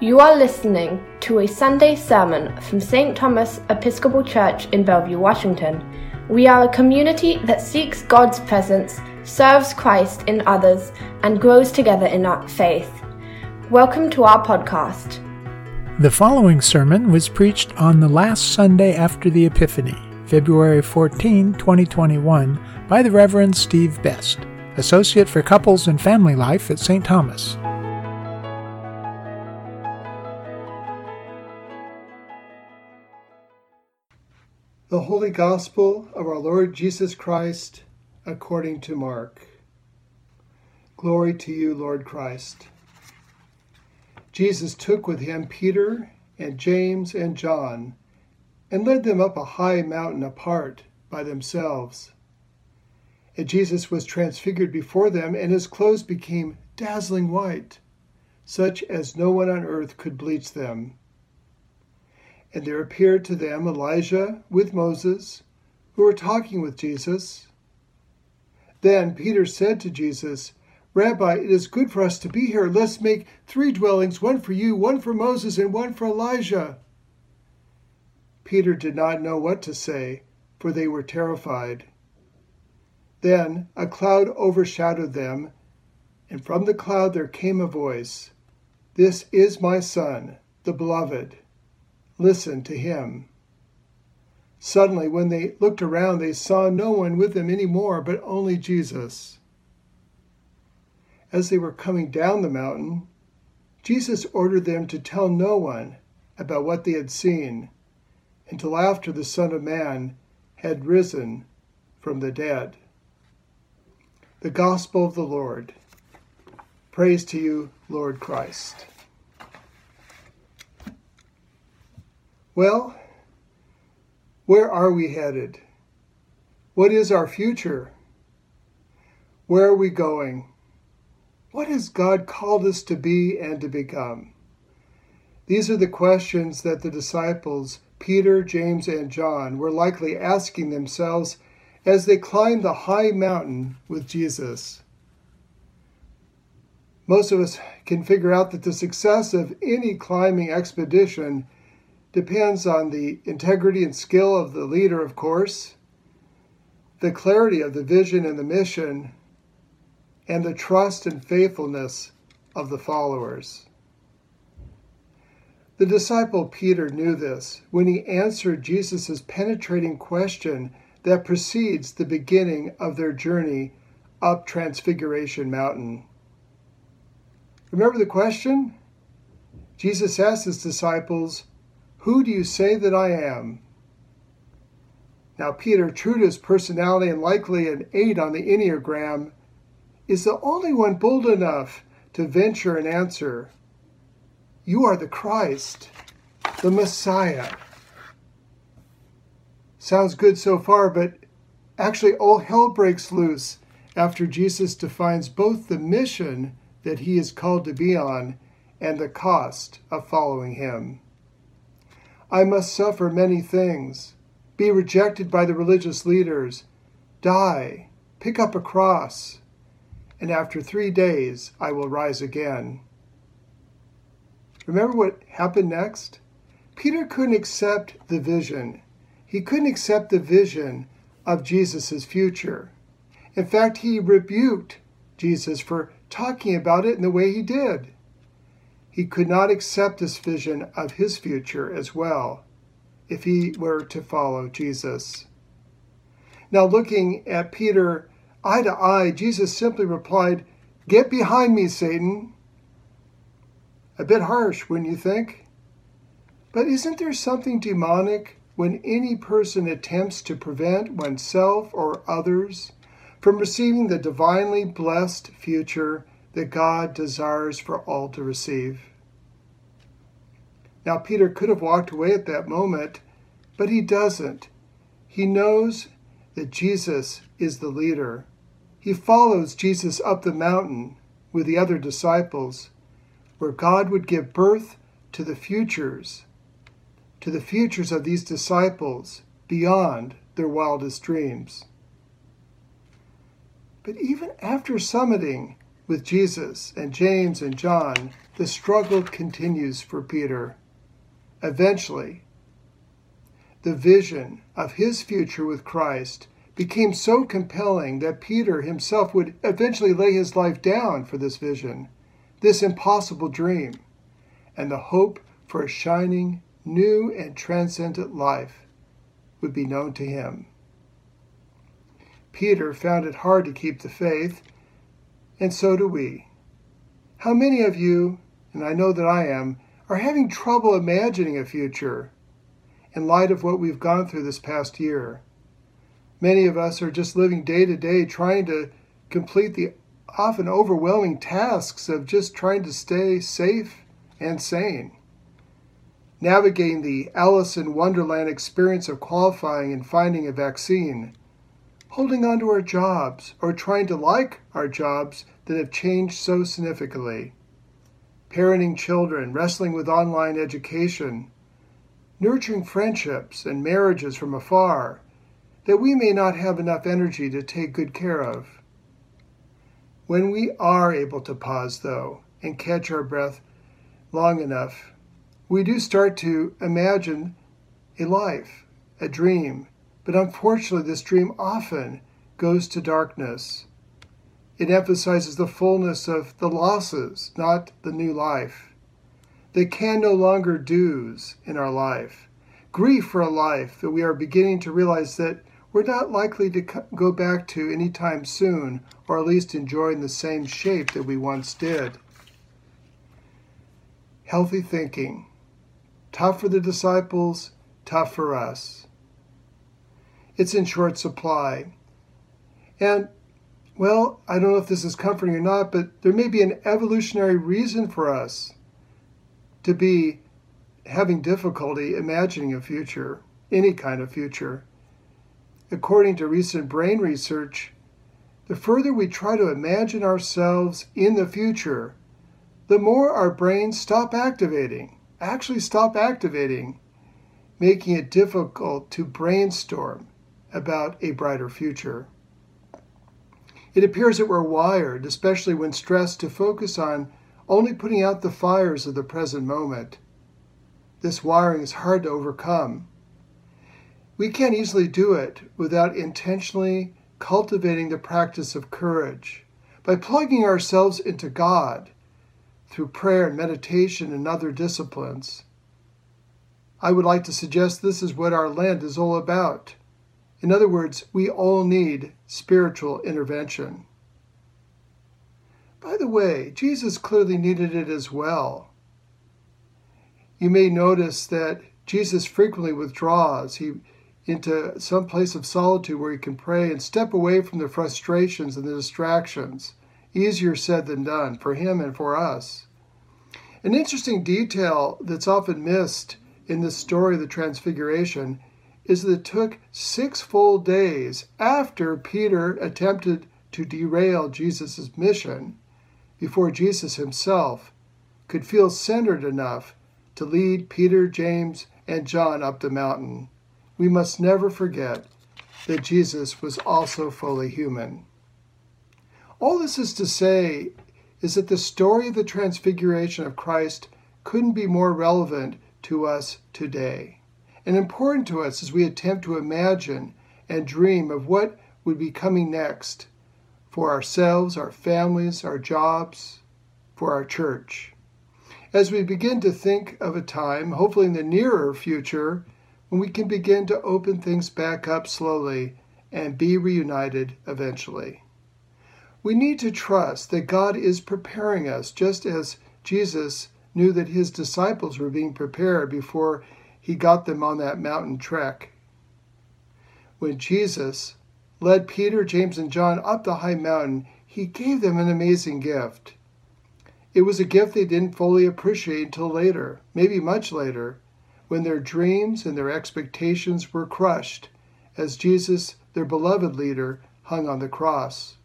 You are listening to a Sunday sermon from St. Thomas Episcopal Church in Bellevue, Washington. We are a community that seeks God's presence, serves Christ in others, and grows together in our faith. Welcome to our podcast. The following sermon was preached on the last Sunday after the Epiphany, February 14, 2021, by the Reverend Steve Best, Associate for Couples and Family Life at St. Thomas. The Holy Gospel of our Lord Jesus Christ according to Mark. Glory to you, Lord Christ. Jesus took with him Peter and James and John and led them up a high mountain apart by themselves. And Jesus was transfigured before them, and his clothes became dazzling white, such as no one on earth could bleach them. And there appeared to them Elijah with Moses, who were talking with Jesus. Then Peter said to Jesus, Rabbi, it is good for us to be here. Let's make three dwellings one for you, one for Moses, and one for Elijah. Peter did not know what to say, for they were terrified. Then a cloud overshadowed them, and from the cloud there came a voice This is my Son, the Beloved listen to him. Suddenly, when they looked around, they saw no one with them any more, but only Jesus. As they were coming down the mountain, Jesus ordered them to tell no one about what they had seen until after the Son of Man had risen from the dead. The Gospel of the Lord. Praise to you, Lord Christ. Well, where are we headed? What is our future? Where are we going? What has God called us to be and to become? These are the questions that the disciples, Peter, James, and John, were likely asking themselves as they climbed the high mountain with Jesus. Most of us can figure out that the success of any climbing expedition depends on the integrity and skill of the leader, of course, the clarity of the vision and the mission, and the trust and faithfulness of the followers. The disciple Peter knew this when he answered Jesus' penetrating question that precedes the beginning of their journey up Transfiguration Mountain. Remember the question? Jesus asked his disciples, who do you say that I am? Now, Peter, true to his personality and likely an eight on the Enneagram, is the only one bold enough to venture an answer You are the Christ, the Messiah. Sounds good so far, but actually, all hell breaks loose after Jesus defines both the mission that he is called to be on and the cost of following him. I must suffer many things, be rejected by the religious leaders, die, pick up a cross, and after three days I will rise again. Remember what happened next? Peter couldn't accept the vision. He couldn't accept the vision of Jesus' future. In fact, he rebuked Jesus for talking about it in the way he did he could not accept this vision of his future as well if he were to follow Jesus. Now, looking at Peter eye to eye, Jesus simply replied, Get behind me, Satan. A bit harsh, wouldn't you think? But isn't there something demonic when any person attempts to prevent oneself or others from receiving the divinely blessed future that God desires for all to receive. Now, Peter could have walked away at that moment, but he doesn't. He knows that Jesus is the leader. He follows Jesus up the mountain with the other disciples, where God would give birth to the futures, to the futures of these disciples beyond their wildest dreams. But even after summiting with Jesus and James and John, the struggle continues for Peter. Eventually, the vision of his future with Christ became so compelling that Peter himself would eventually lay his life down for this vision, this impossible dream, and the hope for a shining, new, and transcendent life would be known to him. Peter found it hard to keep the faith, and so do we. How many of you, and I know that I am, are having trouble imagining a future in light of what we've gone through this past year? Many of us are just living day to day trying to complete the often overwhelming tasks of just trying to stay safe and sane. Navigating the Alice in Wonderland experience of qualifying and finding a vaccine, holding on to our jobs or trying to like our jobs that have changed so significantly, parenting children, wrestling with online education, nurturing friendships and marriages from afar that we may not have enough energy to take good care of. When we are able to pause, though, and catch our breath long enough, we do start to imagine a life, a dream, but unfortunately, this dream often goes to darkness. It emphasizes the fullness of the losses, not the new life. They can no longer do's in our life. Grief for a life that we are beginning to realize that we're not likely to go back to anytime soon, or at least enjoy in the same shape that we once did. Healthy thinking. Tough for the disciples, tough for us. It's in short supply. And, well, I don't know if this is comforting or not, but there may be an evolutionary reason for us to be having difficulty imagining a future, any kind of future. According to recent brain research, the further we try to imagine ourselves in the future, the more our brains stop activating, actually stop activating, making it difficult to brainstorm about a brighter future. It appears that we're wired, especially when stressed, to focus on only putting out the fires of the present moment. This wiring is hard to overcome we can't easily do it without intentionally cultivating the practice of courage by plugging ourselves into God through prayer and meditation and other disciplines. I would like to suggest this is what our Lent is all about. In other words, we all need spiritual intervention. By the way, Jesus clearly needed it as well. You may notice that Jesus frequently withdraws. He into some place of solitude where he can pray and step away from the frustrations and the distractions. Easier said than done for him and for us. An interesting detail that's often missed in this story of the Transfiguration is that it took six full days after Peter attempted to derail Jesus' mission before Jesus himself could feel centered enough to lead Peter, James, and John up the mountain we must never forget that Jesus was also fully human. All this is to say is that the story of the transfiguration of Christ couldn't be more relevant to us today and important to us as we attempt to imagine and dream of what would be coming next for ourselves, our families, our jobs, for our church. As we begin to think of a time, hopefully in the nearer future, when we can begin to open things back up slowly and be reunited eventually. We need to trust that God is preparing us just as Jesus knew that his disciples were being prepared before he got them on that mountain trek. When Jesus led Peter, James, and John up the high mountain, he gave them an amazing gift. It was a gift they didn't fully appreciate until later, maybe much later, when their dreams and their expectations were crushed as Jesus, their beloved leader, hung on the cross.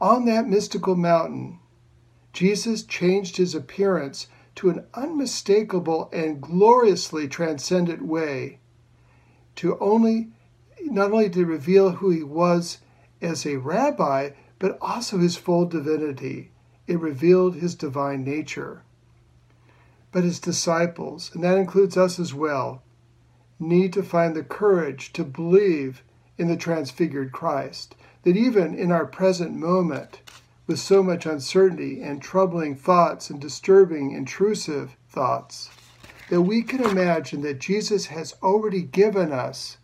On that mystical mountain, Jesus changed his appearance to an unmistakable and gloriously transcendent way to only not only to reveal who he was as a rabbi but also his full divinity. It revealed his divine nature. But his disciples, and that includes us as well, need to find the courage to believe in the transfigured Christ, that even in our present moment, with so much uncertainty and troubling thoughts and disturbing, intrusive thoughts, that we can imagine that Jesus has already given us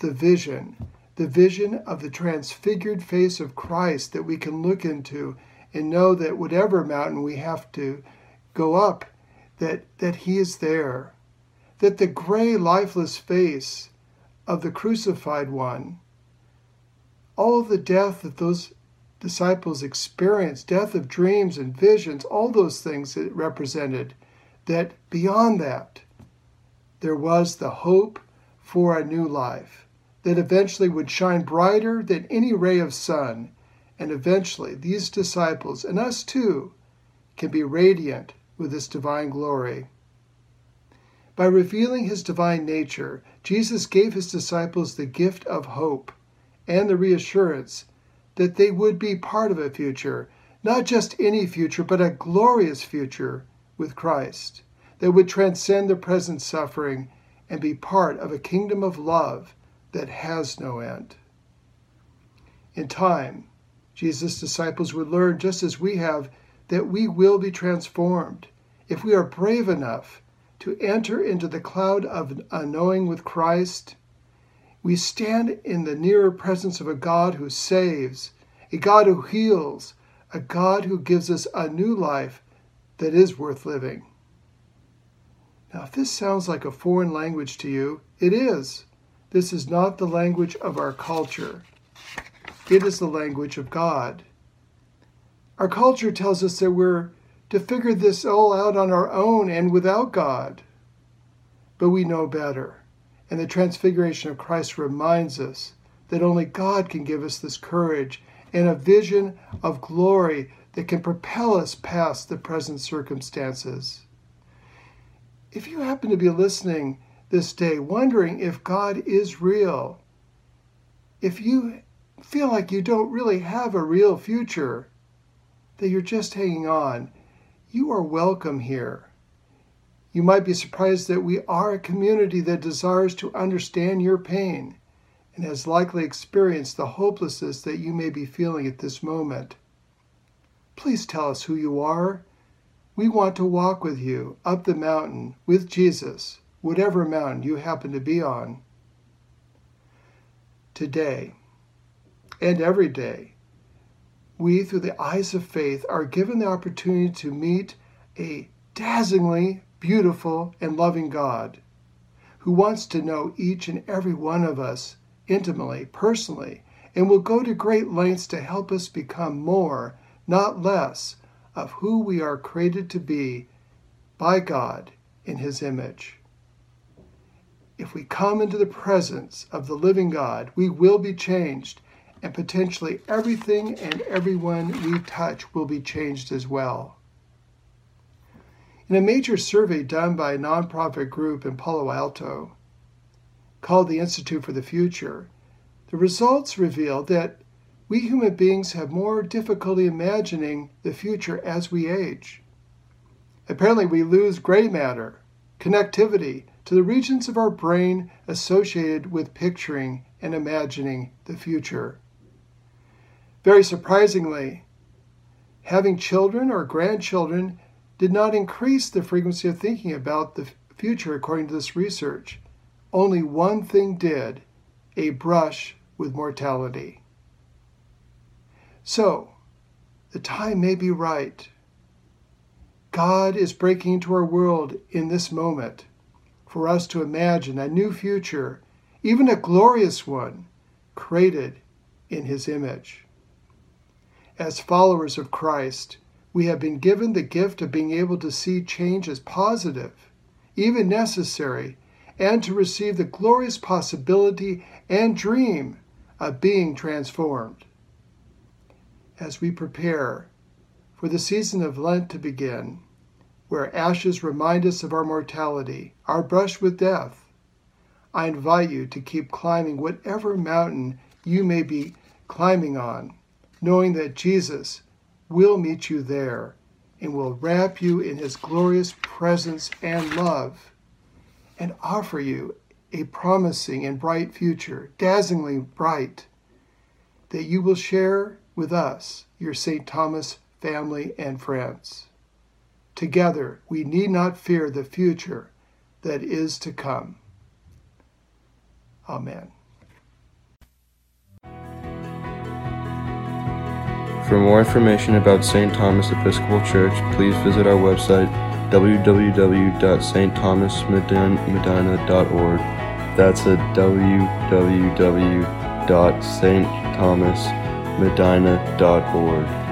the vision, the vision of the transfigured face of Christ that we can look into and know that whatever mountain we have to go up, that, that He is there, that the gray, lifeless face of the crucified one, all the death that those disciples experienced, death of dreams and visions, all those things it represented, that beyond that, there was the hope for a new life that eventually would shine brighter than any ray of sun. And eventually, these disciples and us too can be radiant with this divine glory. By revealing his divine nature, Jesus gave his disciples the gift of hope and the reassurance that they would be part of a future, not just any future, but a glorious future with Christ that would transcend the present suffering and be part of a kingdom of love that has no end. In time, Jesus' disciples would learn, just as we have, that we will be transformed if we are brave enough to enter into the cloud of unknowing with Christ, we stand in the nearer presence of a God who saves, a God who heals, a God who gives us a new life that is worth living. Now, if this sounds like a foreign language to you, it is. This is not the language of our culture, it is the language of God. Our culture tells us that we're to figure this all out on our own and without God. But we know better. And the transfiguration of Christ reminds us that only God can give us this courage and a vision of glory that can propel us past the present circumstances. If you happen to be listening this day wondering if God is real, if you feel like you don't really have a real future, that you're just hanging on, you are welcome here. You might be surprised that we are a community that desires to understand your pain and has likely experienced the hopelessness that you may be feeling at this moment. Please tell us who you are. We want to walk with you up the mountain with Jesus, whatever mountain you happen to be on. Today and every day, we, through the eyes of faith, are given the opportunity to meet a dazzlingly beautiful and loving God who wants to know each and every one of us intimately, personally, and will go to great lengths to help us become more, not less, of who we are created to be by God in His image. If we come into the presence of the living God, we will be changed and potentially everything and everyone we touch will be changed as well. In a major survey done by a nonprofit group in Palo Alto called the Institute for the Future, the results revealed that we human beings have more difficulty imagining the future as we age. Apparently, we lose gray matter, connectivity to the regions of our brain associated with picturing and imagining the future. Very surprisingly, having children or grandchildren did not increase the frequency of thinking about the future, according to this research. Only one thing did a brush with mortality. So, the time may be right. God is breaking into our world in this moment for us to imagine a new future, even a glorious one, created in His image as followers of Christ, we have been given the gift of being able to see change as positive, even necessary, and to receive the glorious possibility and dream of being transformed. As we prepare for the season of Lent to begin, where ashes remind us of our mortality, our brush with death, I invite you to keep climbing whatever mountain you may be climbing on knowing that Jesus will meet you there and will wrap you in his glorious presence and love and offer you a promising and bright future, dazzlingly bright, that you will share with us, your St. Thomas family and friends. Together, we need not fear the future that is to come. Amen. For more information about St. Thomas Episcopal Church, please visit our website www.stthomasmedina.org. That's at www.stthomasmedina.org.